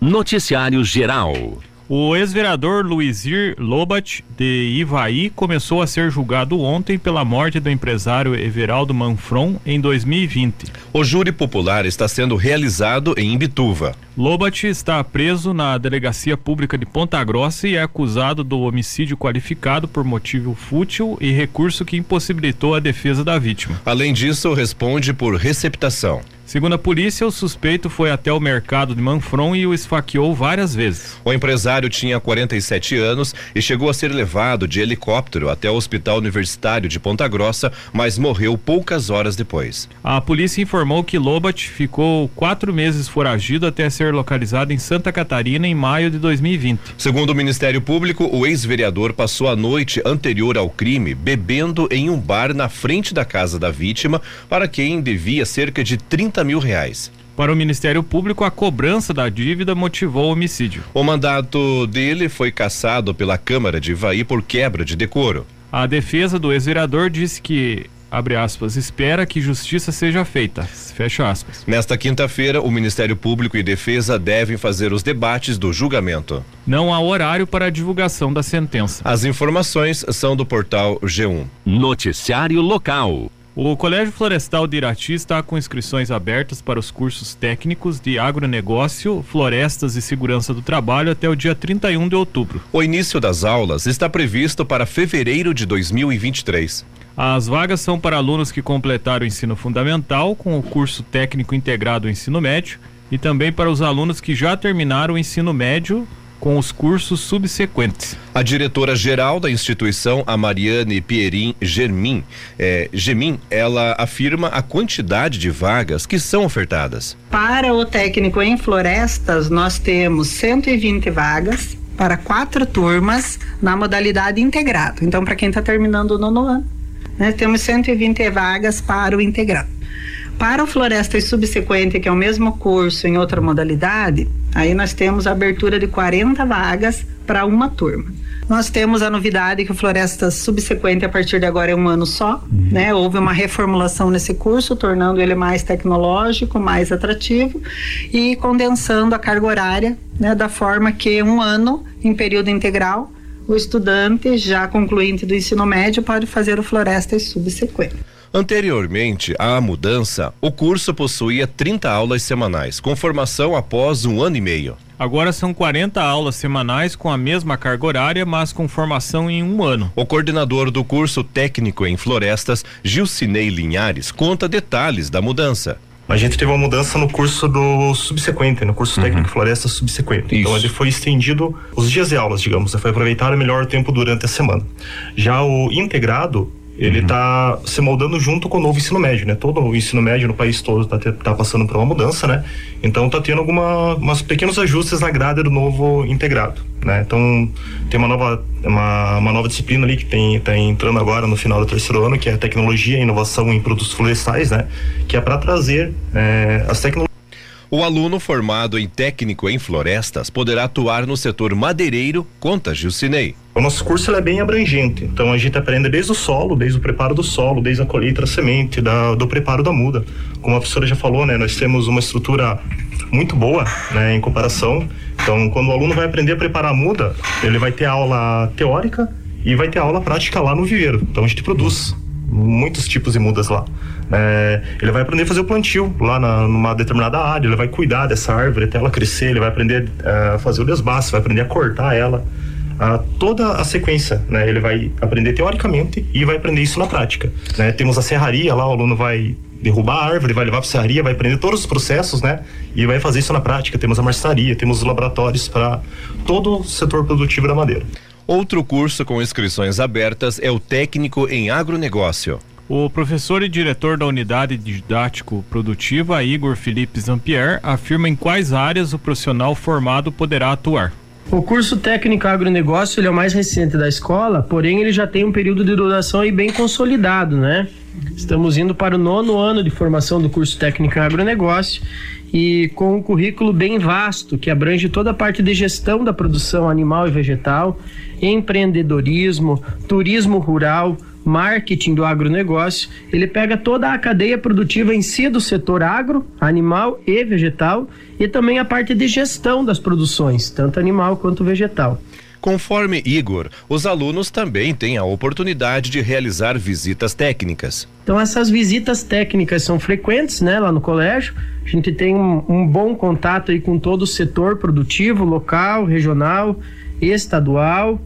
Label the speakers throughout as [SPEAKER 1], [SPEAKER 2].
[SPEAKER 1] Noticiário Geral.
[SPEAKER 2] O ex-vereador Luizir Lobat, de Ivaí, começou a ser julgado ontem pela morte do empresário Everaldo Manfron em 2020.
[SPEAKER 3] O júri popular está sendo realizado em Imbituva.
[SPEAKER 2] Lobat está preso na Delegacia Pública de Ponta Grossa e é acusado do homicídio qualificado por motivo fútil e recurso que impossibilitou a defesa da vítima.
[SPEAKER 3] Além disso, responde por receptação.
[SPEAKER 2] Segundo a polícia, o suspeito foi até o mercado de Manfron e o esfaqueou várias vezes.
[SPEAKER 3] O empresário tinha 47 anos e chegou a ser levado de helicóptero até o Hospital Universitário de Ponta Grossa, mas morreu poucas horas depois.
[SPEAKER 2] A polícia informou que Lobat ficou quatro meses foragido até ser localizado em Santa Catarina em maio de 2020.
[SPEAKER 3] Segundo o Ministério Público, o ex-vereador passou a noite anterior ao crime bebendo em um bar na frente da casa da vítima, para quem devia cerca de 30 mil reais.
[SPEAKER 2] Para o Ministério Público, a cobrança da dívida motivou o homicídio.
[SPEAKER 3] O mandato dele foi cassado pela Câmara de Ivaí por quebra de decoro.
[SPEAKER 2] A defesa do ex-vereador disse que abre aspas, espera que justiça seja feita, fecha aspas.
[SPEAKER 3] Nesta quinta-feira, o Ministério Público e Defesa devem fazer os debates do julgamento.
[SPEAKER 2] Não há horário para a divulgação da sentença.
[SPEAKER 3] As informações são do portal G1.
[SPEAKER 1] Noticiário Local.
[SPEAKER 2] O Colégio Florestal de Irati está com inscrições abertas para os cursos técnicos de agronegócio, florestas e segurança do trabalho até o dia 31 de outubro.
[SPEAKER 3] O início das aulas está previsto para fevereiro de 2023.
[SPEAKER 2] As vagas são para alunos que completaram o ensino fundamental com o curso técnico integrado ao ensino médio e também para os alunos que já terminaram o ensino médio com os cursos subsequentes.
[SPEAKER 3] A diretora-geral da instituição, a Mariane Pierin Germin, é, Gemin, ela afirma a quantidade de vagas que são ofertadas.
[SPEAKER 4] Para o técnico em florestas, nós temos 120 vagas para quatro turmas na modalidade integrado. Então, para quem está terminando o nono ano, né, temos 120 vagas para o integrado. Para o Floresta e Subsequente, que é o mesmo curso em outra modalidade, aí nós temos a abertura de 40 vagas para uma turma. Nós temos a novidade que o Floresta Subsequente a partir de agora é um ano só, uhum. né? Houve uma reformulação nesse curso, tornando ele mais tecnológico, mais atrativo e condensando a carga horária, né? Da forma que um ano em período integral o estudante já concluinte do ensino médio pode fazer o Floresta e Subsequente.
[SPEAKER 3] Anteriormente à mudança, o curso possuía 30 aulas semanais, com formação após um ano e meio.
[SPEAKER 2] Agora são 40 aulas semanais com a mesma carga horária, mas com formação em um ano.
[SPEAKER 3] O coordenador do curso técnico em florestas, Gilcinei Linhares, conta detalhes da mudança.
[SPEAKER 5] A gente teve uma mudança no curso do subsequente, no curso uhum. técnico floresta subsequente. Então, Isso. Então ele foi estendido os dias de aulas, digamos, né? foi aproveitar o melhor tempo durante a semana. Já o integrado, ele está uhum. se moldando junto com o novo ensino médio, né? Todo o ensino médio no país todo está tá passando por uma mudança, né? Então está tendo alguns pequenos ajustes na grade do novo integrado, né? Então tem uma nova uma, uma nova disciplina ali que tem tá entrando agora no final do terceiro ano, que é tecnologia e inovação em produtos florestais, né? Que é para trazer é, as tecnologias
[SPEAKER 3] o aluno formado em técnico em florestas poderá atuar no setor madeireiro, conta Gilcinei.
[SPEAKER 5] O nosso curso é bem abrangente, então a gente aprende desde o solo, desde o preparo do solo, desde a colheita da semente, da, do preparo da muda. Como a professora já falou, né, nós temos uma estrutura muito boa, né, em comparação. Então, quando o aluno vai aprender a preparar a muda, ele vai ter aula teórica e vai ter aula prática lá no viveiro. Então a gente produz muitos tipos de mudas lá. É, ele vai aprender a fazer o plantio lá na, numa determinada área, ele vai cuidar dessa árvore até ela crescer, ele vai aprender é, a fazer o desbaste, vai aprender a cortar ela. A, toda a sequência, né? Ele vai aprender teoricamente e vai aprender isso na prática, né? Temos a serraria lá, o aluno vai derrubar a árvore, vai levar para a serraria, vai aprender todos os processos, né? E vai fazer isso na prática. Temos a marcenaria, temos os laboratórios para todo o setor produtivo da madeira.
[SPEAKER 3] Outro curso com inscrições abertas é o técnico em agronegócio.
[SPEAKER 2] O professor e diretor da unidade didático produtiva, Igor Felipe Zampier, afirma em quais áreas o profissional formado poderá atuar.
[SPEAKER 6] O curso técnico agronegócio ele é o mais recente da escola, porém ele já tem um período de duração aí bem consolidado, né? Estamos indo para o nono ano de formação do curso técnico agronegócio e com um currículo bem vasto que abrange toda a parte de gestão da produção animal e vegetal, empreendedorismo, turismo rural, marketing do agronegócio, ele pega toda a cadeia produtiva em si do setor agro, animal e vegetal, e também a parte de gestão das produções, tanto animal quanto vegetal.
[SPEAKER 3] Conforme Igor, os alunos também têm a oportunidade de realizar visitas técnicas.
[SPEAKER 6] Então essas visitas técnicas são frequentes, né, lá no colégio. A gente tem um, um bom contato aí com todo o setor produtivo, local, regional, estadual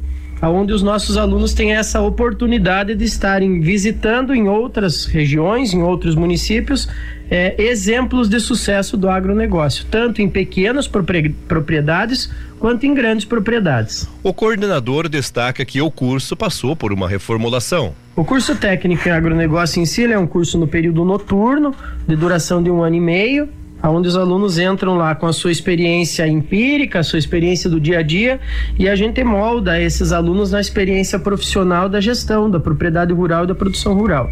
[SPEAKER 6] onde os nossos alunos têm essa oportunidade de estarem visitando em outras regiões, em outros municípios, é, exemplos de sucesso do agronegócio, tanto em pequenas propriedades quanto em grandes propriedades.
[SPEAKER 3] O coordenador destaca que o curso passou por uma reformulação.
[SPEAKER 6] O curso técnico em agronegócio em si é um curso no período noturno, de duração de um ano e meio, onde os alunos entram lá com a sua experiência empírica, a sua experiência do dia a dia, e a gente molda esses alunos na experiência profissional da gestão, da propriedade rural e da produção rural.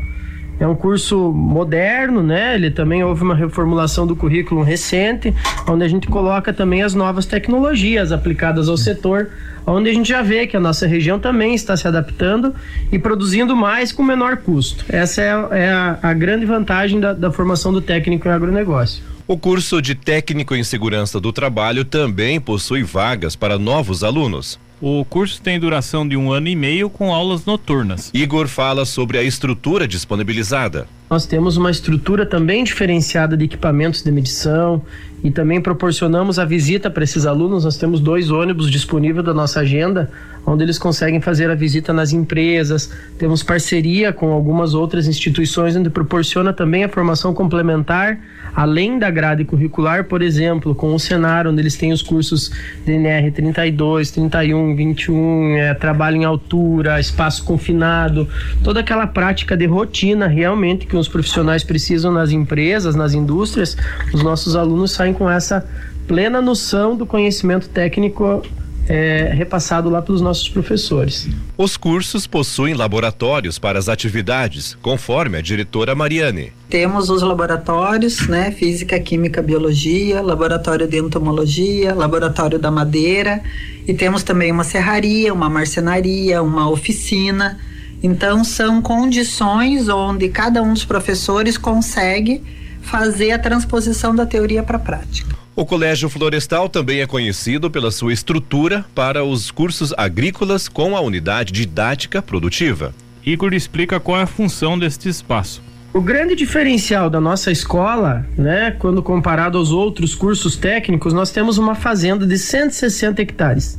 [SPEAKER 6] É um curso moderno, né? Ele também houve uma reformulação do currículo recente, onde a gente coloca também as novas tecnologias aplicadas ao setor, onde a gente já vê que a nossa região também está se adaptando e produzindo mais com menor custo. Essa é, é a, a, grande vantagem da, da formação do técnico em agronegócio.
[SPEAKER 3] O curso de técnico em segurança do trabalho também possui vagas para novos alunos.
[SPEAKER 2] O curso tem duração de um ano e meio com aulas noturnas.
[SPEAKER 3] Igor fala sobre a estrutura disponibilizada.
[SPEAKER 6] Nós temos uma estrutura também diferenciada de equipamentos de medição e também proporcionamos a visita para esses alunos. Nós temos dois ônibus disponíveis da nossa agenda onde eles conseguem fazer a visita nas empresas. Temos parceria com algumas outras instituições, onde proporciona também a formação complementar, além da grade curricular, por exemplo, com o Senar, onde eles têm os cursos DNR 32, 31, 21, é, trabalho em altura, espaço confinado, toda aquela prática de rotina realmente que os profissionais precisam nas empresas, nas indústrias. Os nossos alunos saem com essa plena noção do conhecimento técnico é, repassado lá pelos nossos professores.
[SPEAKER 3] Os cursos possuem laboratórios para as atividades, conforme a diretora Mariane.
[SPEAKER 4] Temos os laboratórios, né? Física, Química, Biologia, Laboratório de Entomologia, Laboratório da Madeira e temos também uma serraria, uma marcenaria, uma oficina. Então são condições onde cada um dos professores consegue fazer a transposição da teoria para a prática.
[SPEAKER 3] O Colégio Florestal também é conhecido pela sua estrutura para os cursos agrícolas com a unidade didática produtiva.
[SPEAKER 2] Igor explica qual é a função deste espaço.
[SPEAKER 6] O grande diferencial da nossa escola, né, quando comparado aos outros cursos técnicos, nós temos uma fazenda de 160 hectares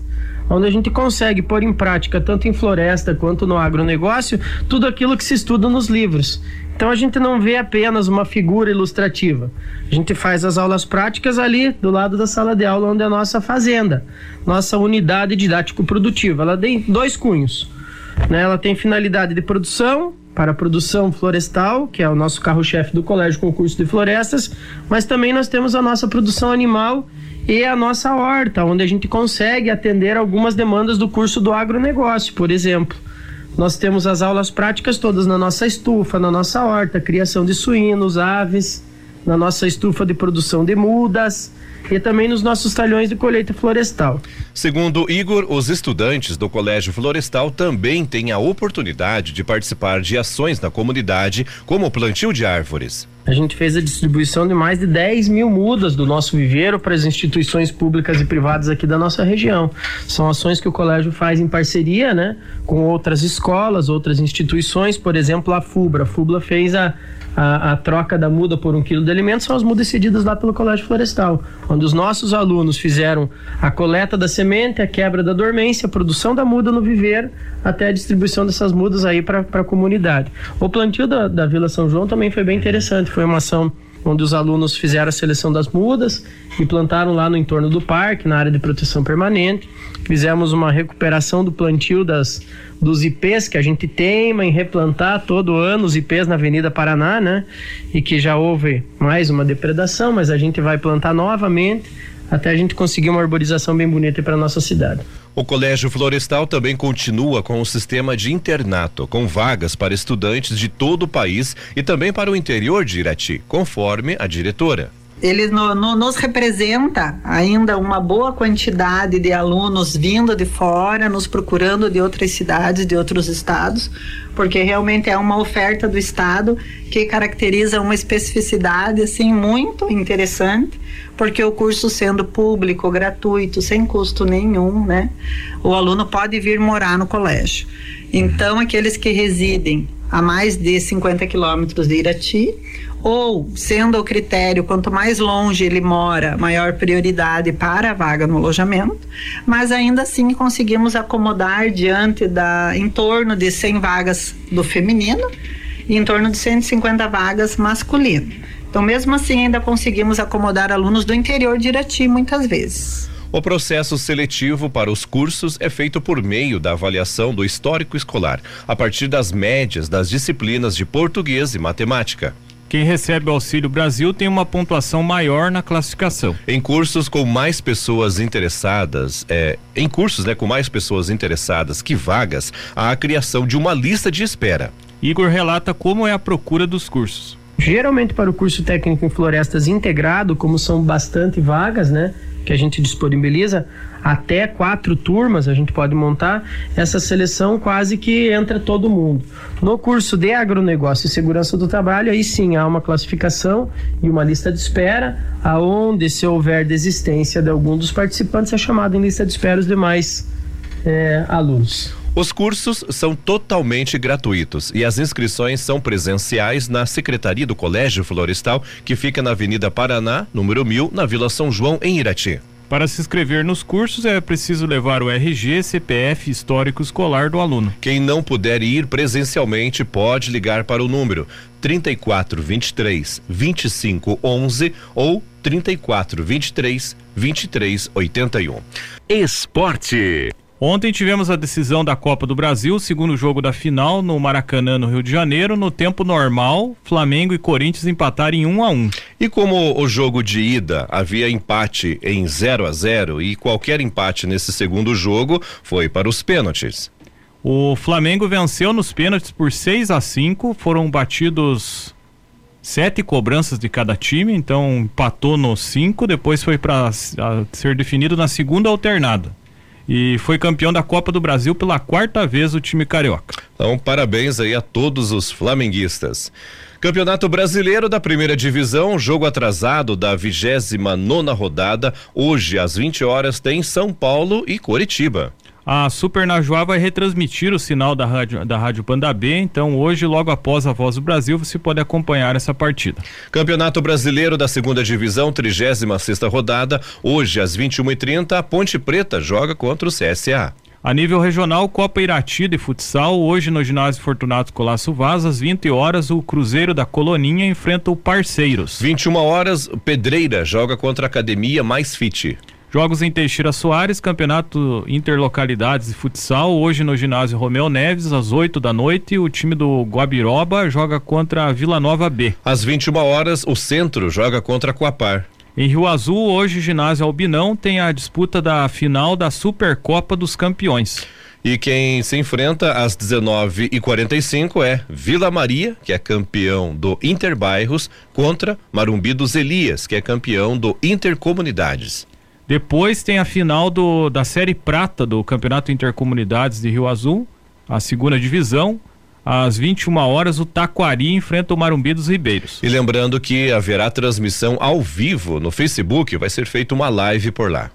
[SPEAKER 6] onde a gente consegue pôr em prática, tanto em floresta quanto no agronegócio, tudo aquilo que se estuda nos livros. Então a gente não vê apenas uma figura ilustrativa. A gente faz as aulas práticas ali do lado da sala de aula, onde é a nossa fazenda, nossa unidade didático-produtiva. Ela tem dois cunhos. Né? Ela tem finalidade de produção, para a produção florestal, que é o nosso carro-chefe do Colégio Concurso de Florestas, mas também nós temos a nossa produção animal e a nossa horta, onde a gente consegue atender algumas demandas do curso do agronegócio, por exemplo. Nós temos as aulas práticas todas na nossa estufa, na nossa horta, criação de suínos, aves, na nossa estufa de produção de mudas e também nos nossos talhões de colheita florestal.
[SPEAKER 3] Segundo Igor, os estudantes do Colégio Florestal também têm a oportunidade de participar de ações na comunidade, como o plantio de árvores.
[SPEAKER 6] A gente fez a distribuição de mais de 10 mil mudas do nosso viveiro para as instituições públicas e privadas aqui da nossa região. São ações que o colégio faz em parceria né, com outras escolas, outras instituições, por exemplo, a FUBRA. A FUBRA fez a, a, a, troca da muda por um quilo de alimentos são as mudas cedidas lá pelo Colégio Florestal, onde os nossos alunos fizeram a coleta da semente, a quebra da dormência, a produção da muda no viveiro, até a distribuição dessas mudas aí para a comunidade. O plantio da, da Vila São João também foi bem interessante, foi uma ação onde os alunos fizeram a seleção das mudas e plantaram lá no entorno do parque, na área de proteção permanente. Fizemos uma recuperação do plantio das, dos IPs que a gente teima em replantar todo ano, os IPs na Avenida Paraná, né? E que já houve mais uma depredação, mas a gente vai plantar novamente até a gente conseguir uma arborização bem bonita para nossa cidade.
[SPEAKER 3] O Colégio Florestal também continua com o sistema de internato, com vagas para estudantes de todo o país e também para o interior de Irati, conforme a diretora.
[SPEAKER 4] Ele no, no, nos representa ainda uma boa quantidade de alunos vindo de fora, nos procurando de outras cidades, de outros estados, porque realmente é uma oferta do estado que caracteriza uma especificidade assim muito interessante, porque o curso sendo público, gratuito, sem custo nenhum, né? O aluno pode vir morar no colégio. Então, aqueles que residem a mais de 50 quilômetros de Irati ou sendo o critério quanto mais longe ele mora, maior prioridade para a vaga no alojamento, mas ainda assim conseguimos acomodar diante da em torno de 100 vagas do feminino e em torno de 150 vagas masculino. Então, mesmo assim, ainda conseguimos acomodar alunos do interior de Irati muitas vezes.
[SPEAKER 3] O processo seletivo para os cursos é feito por meio da avaliação do histórico escolar, a partir das médias das disciplinas de português e matemática.
[SPEAKER 2] Quem recebe o Auxílio Brasil tem uma pontuação maior na classificação.
[SPEAKER 3] Em cursos com mais pessoas interessadas, é, em cursos né, com mais pessoas interessadas que vagas, há a criação de uma lista de espera.
[SPEAKER 2] Igor relata como é a procura dos cursos.
[SPEAKER 6] Geralmente para o curso técnico em florestas integrado, como são bastante vagas, né, que a gente disponibiliza, até quatro turmas a gente pode montar, essa seleção quase que entra todo mundo. No curso de agronegócio e segurança do trabalho, aí sim há uma classificação e uma lista de espera, aonde se houver desistência de algum dos participantes é chamado em lista de espera os demais é, alunos.
[SPEAKER 3] Os cursos são totalmente gratuitos e as inscrições são presenciais na Secretaria do Colégio Florestal, que fica na Avenida Paraná, número 1000, na Vila São João, em Irati.
[SPEAKER 2] Para se inscrever nos cursos é preciso levar o RG, CPF histórico escolar do aluno.
[SPEAKER 3] Quem não puder ir presencialmente pode ligar para o número 3423 2511 ou 3423 2381.
[SPEAKER 1] Esporte.
[SPEAKER 2] Ontem tivemos a decisão da Copa do Brasil, segundo jogo da final no Maracanã, no Rio de Janeiro. No tempo normal, Flamengo e Corinthians empataram em 1 um a 1 um.
[SPEAKER 3] E como o jogo de ida havia empate em 0 a 0 e qualquer empate nesse segundo jogo foi para os pênaltis.
[SPEAKER 2] O Flamengo venceu nos pênaltis por 6 a 5 foram batidos sete cobranças de cada time, então empatou no cinco, depois foi para ser definido na segunda alternada e foi campeão da Copa do Brasil pela quarta vez o time carioca.
[SPEAKER 3] Então, parabéns aí a todos os flamenguistas. Campeonato Brasileiro da Primeira Divisão, jogo atrasado da 29 nona rodada. Hoje, às 20 horas, tem São Paulo e Coritiba.
[SPEAKER 2] A Super Najuá vai retransmitir o sinal da rádio, da rádio Panda B, então hoje, logo após a Voz do Brasil, você pode acompanhar essa partida.
[SPEAKER 3] Campeonato Brasileiro da Segunda Divisão, 36 sexta rodada, hoje às 21h30, a Ponte Preta joga contra o CSA.
[SPEAKER 2] A nível regional, Copa Irati de futsal, hoje no ginásio Fortunato Colasso Vaz, às 20 horas, o Cruzeiro da Coloninha enfrenta o Parceiros.
[SPEAKER 3] 21 horas, Pedreira joga contra a Academia Mais Fit.
[SPEAKER 2] Jogos em Teixeira Soares, Campeonato Interlocalidades de Futsal, hoje no ginásio Romeu Neves, às 8 da noite, o time do Guabiroba joga contra a Vila Nova B.
[SPEAKER 3] Às 21 horas, o Centro joga contra a Coapar.
[SPEAKER 2] Em Rio Azul, hoje o ginásio Albinão tem a disputa da final da Supercopa dos Campeões.
[SPEAKER 3] E quem se enfrenta às 19h45 é Vila Maria, que é campeão do Interbairros, contra Marumbi dos Elias, que é campeão do Intercomunidades.
[SPEAKER 2] Depois tem a final do, da Série Prata do Campeonato Intercomunidades de Rio Azul, a segunda divisão. Às 21 horas, o Taquari enfrenta o Marumbi dos Ribeiros.
[SPEAKER 3] E lembrando que haverá transmissão ao vivo no Facebook, vai ser feita uma live por lá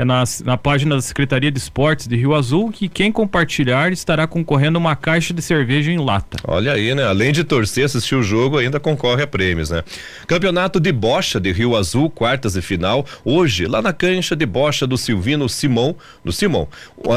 [SPEAKER 2] é na, na página da Secretaria de Esportes de Rio Azul que quem compartilhar estará concorrendo uma caixa de cerveja em lata.
[SPEAKER 3] Olha aí, né? Além de torcer, assistir o jogo, ainda concorre a prêmios, né? Campeonato de bocha de Rio Azul, quartas e final, hoje, lá na cancha de bocha do Silvino Simão, do Simão,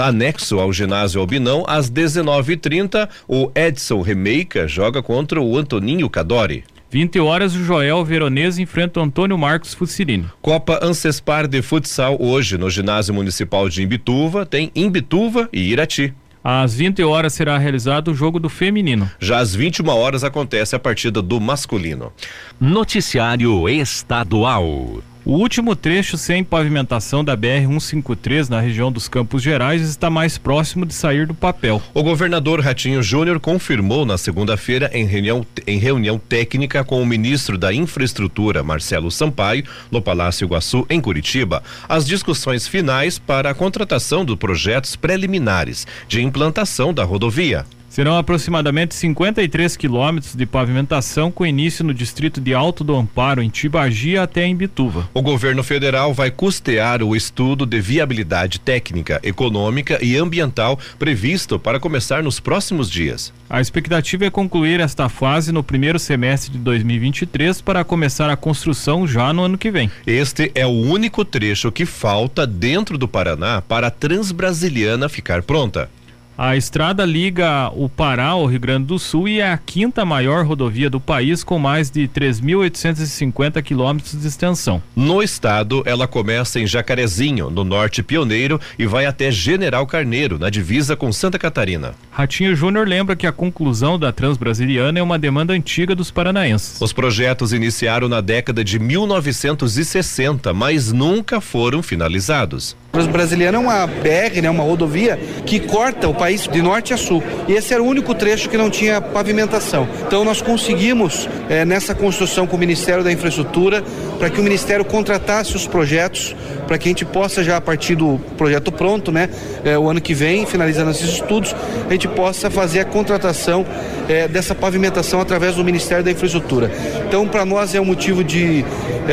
[SPEAKER 3] anexo ao ginásio Albinão, às 19h30, o Edson Remeica joga contra o Antoninho Cadori.
[SPEAKER 2] 20 horas, o Joel Veronese enfrenta o Antônio Marcos Fucilini.
[SPEAKER 3] Copa Ancespar de Futsal hoje no Ginásio Municipal de Imbituva, tem Imbituva e Irati.
[SPEAKER 2] Às 20 horas será realizado o jogo do feminino.
[SPEAKER 3] Já às 21 horas acontece a partida do masculino.
[SPEAKER 1] Noticiário Estadual.
[SPEAKER 2] O último trecho sem pavimentação da BR-153 na região dos Campos Gerais está mais próximo de sair do papel.
[SPEAKER 3] O governador Ratinho Júnior confirmou na segunda-feira em reunião, em reunião técnica com o ministro da Infraestrutura, Marcelo Sampaio, no Palácio Iguaçu, em Curitiba, as discussões finais para a contratação dos projetos preliminares de implantação da rodovia.
[SPEAKER 2] Serão aproximadamente 53 quilômetros de pavimentação com início no distrito de Alto do Amparo, em Tibagi, até em Bituva.
[SPEAKER 3] O governo federal vai custear o estudo de viabilidade técnica, econômica e ambiental previsto para começar nos próximos dias.
[SPEAKER 2] A expectativa é concluir esta fase no primeiro semestre de 2023 para começar a construção já no ano que vem.
[SPEAKER 3] Este é o único trecho que falta dentro do Paraná para a Transbrasiliana ficar pronta.
[SPEAKER 2] A estrada liga o Pará ao Rio Grande do Sul e é a quinta maior rodovia do país, com mais de 3.850 quilômetros de extensão.
[SPEAKER 3] No estado, ela começa em Jacarezinho, no norte pioneiro, e vai até General Carneiro, na divisa com Santa Catarina.
[SPEAKER 2] Ratinho Júnior lembra que a conclusão da Transbrasiliana é uma demanda antiga dos paranaenses.
[SPEAKER 3] Os projetos iniciaram na década de 1960, mas nunca foram finalizados.
[SPEAKER 7] Transbrasiliana é uma BR, né, uma rodovia que corta o país de norte a sul. E esse era o único trecho que não tinha pavimentação. Então nós conseguimos eh, nessa construção com o Ministério da Infraestrutura para que o Ministério contratasse os projetos para que a gente possa já a partir do projeto pronto, né, eh, o ano que vem, finalizando esses estudos, a gente possa fazer a contratação eh, dessa pavimentação através do Ministério da Infraestrutura. Então para nós é um motivo de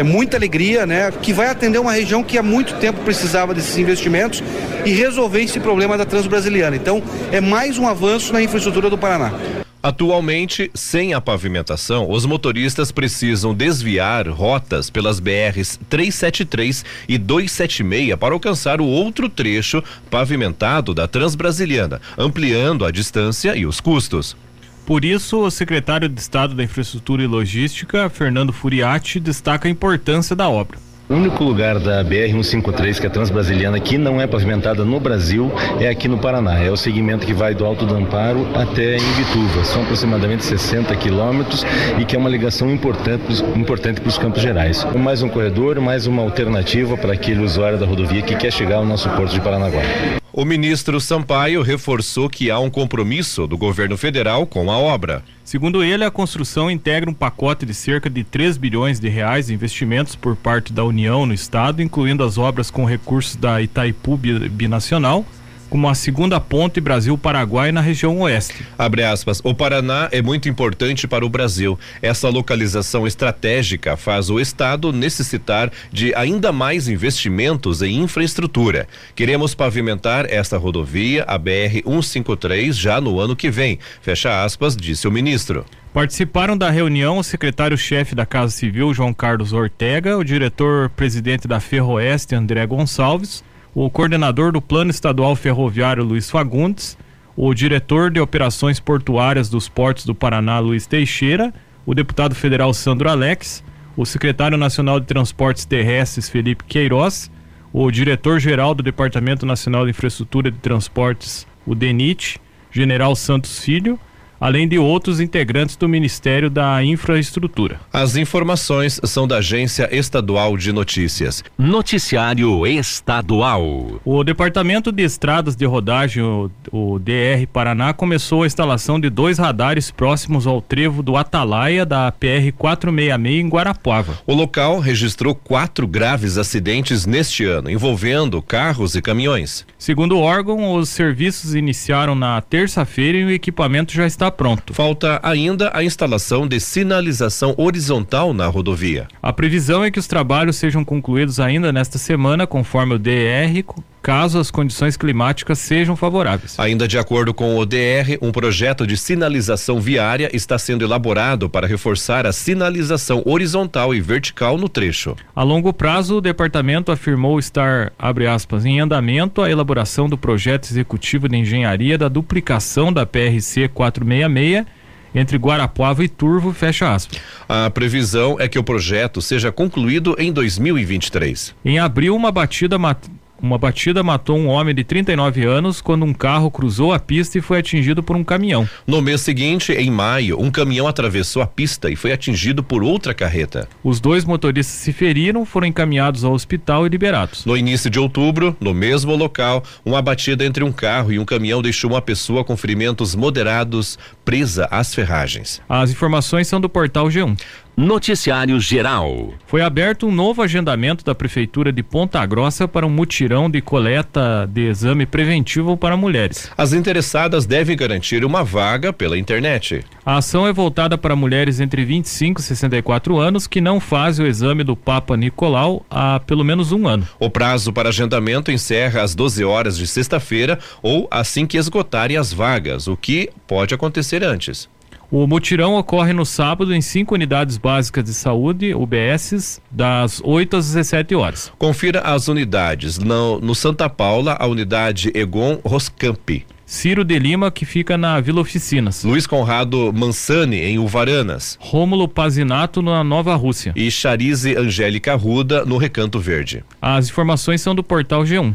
[SPEAKER 7] muita alegria, né, que vai atender uma região que há muito tempo precisava desses investimentos e resolver esse problema da Transbrasiliana. Então é mais um avanço na infraestrutura do Paraná.
[SPEAKER 3] Atualmente, sem a pavimentação, os motoristas precisam desviar rotas pelas BRs 373 e 276 para alcançar o outro trecho pavimentado da Transbrasiliana, ampliando a distância e os custos.
[SPEAKER 2] Por isso, o secretário de Estado da Infraestrutura e Logística, Fernando Furiati, destaca a importância da obra.
[SPEAKER 8] O único lugar da BR-153, que é transbrasiliana, que não é pavimentada no Brasil, é aqui no Paraná. É o segmento que vai do Alto do Amparo até Imbituva. São aproximadamente 60 quilômetros e que é uma ligação importante, importante para os Campos Gerais. Mais um corredor, mais uma alternativa para aquele usuário da rodovia que quer chegar ao nosso porto de Paranaguá.
[SPEAKER 3] O ministro Sampaio reforçou que há um compromisso do governo federal com a obra.
[SPEAKER 2] Segundo ele, a construção integra um pacote de cerca de 3 bilhões de reais de investimentos por parte da União no estado, incluindo as obras com recursos da Itaipu Binacional, como a segunda ponte Brasil-Paraguai na região oeste.
[SPEAKER 3] Abre aspas, o Paraná é muito importante para o Brasil. Essa localização estratégica faz o Estado necessitar de ainda mais investimentos em infraestrutura. Queremos pavimentar esta rodovia, a BR-153, já no ano que vem. Fecha aspas, disse o ministro.
[SPEAKER 2] Participaram da reunião o secretário-chefe da Casa Civil, João Carlos Ortega, o diretor-presidente da Ferroeste, André Gonçalves, o coordenador do Plano Estadual Ferroviário Luiz Fagundes, o diretor de operações portuárias dos portos do Paraná Luiz Teixeira, o deputado federal Sandro Alex, o secretário nacional de Transportes Terrestres Felipe Queiroz, o diretor-geral do Departamento Nacional de Infraestrutura de Transportes, o DENIT, General Santos Filho, além de outros integrantes do Ministério da Infraestrutura.
[SPEAKER 3] As informações são da Agência Estadual de Notícias.
[SPEAKER 1] Noticiário Estadual.
[SPEAKER 2] O Departamento de Estradas de Rodagem, o, o DR Paraná, começou a instalação de dois radares próximos ao trevo do Atalaia da PR 466 em Guarapuava.
[SPEAKER 3] O local registrou quatro graves acidentes neste ano, envolvendo carros e caminhões.
[SPEAKER 2] Segundo o órgão, os serviços iniciaram na terça-feira e o equipamento já está pronto.
[SPEAKER 3] Falta ainda a instalação de sinalização horizontal na rodovia.
[SPEAKER 2] A previsão é que os trabalhos sejam concluídos ainda nesta semana, conforme o DR, caso as condições climáticas sejam favoráveis.
[SPEAKER 3] Ainda de acordo com o DR, um projeto de sinalização viária está sendo elaborado para reforçar a sinalização horizontal e vertical no trecho.
[SPEAKER 2] A longo prazo, o departamento afirmou estar, abre aspas, em andamento a elaboração do projeto executivo de engenharia da duplicação da PRC 466 entre Guarapuava e Turvo, fecha aspas.
[SPEAKER 3] A previsão é que o projeto seja concluído em 2023.
[SPEAKER 2] Em abril, uma batida uma batida matou um homem de 39 anos quando um carro cruzou a pista e foi atingido por um caminhão.
[SPEAKER 3] No mês seguinte, em maio, um caminhão atravessou a pista e foi atingido por outra carreta.
[SPEAKER 2] Os dois motoristas se feriram, foram encaminhados ao hospital e liberados.
[SPEAKER 3] No início de outubro, no mesmo local, uma batida entre um carro e um caminhão deixou uma pessoa com ferimentos moderados presa às ferragens.
[SPEAKER 2] As informações são do portal G1.
[SPEAKER 1] Noticiário Geral.
[SPEAKER 2] Foi aberto um novo agendamento da Prefeitura de Ponta Grossa para um mutirão de coleta de exame preventivo para mulheres.
[SPEAKER 3] As interessadas devem garantir uma vaga pela internet.
[SPEAKER 2] A ação é voltada para mulheres entre 25 e 64 anos que não fazem o exame do Papa Nicolau há pelo menos um ano.
[SPEAKER 3] O prazo para agendamento encerra às 12 horas de sexta-feira ou assim que esgotarem as vagas, o que pode acontecer antes.
[SPEAKER 2] O mutirão ocorre no sábado em cinco unidades básicas de saúde, UBSs, das 8 às 17 horas.
[SPEAKER 3] Confira as unidades. No, no Santa Paula, a unidade Egon Roscamp.
[SPEAKER 2] Ciro de Lima, que fica na Vila Oficinas.
[SPEAKER 3] Luiz Conrado Mansani, em Uvaranas.
[SPEAKER 2] Rômulo Pazinato, na Nova Rússia.
[SPEAKER 3] E Charize Angélica Ruda, no Recanto Verde.
[SPEAKER 2] As informações são do portal G1.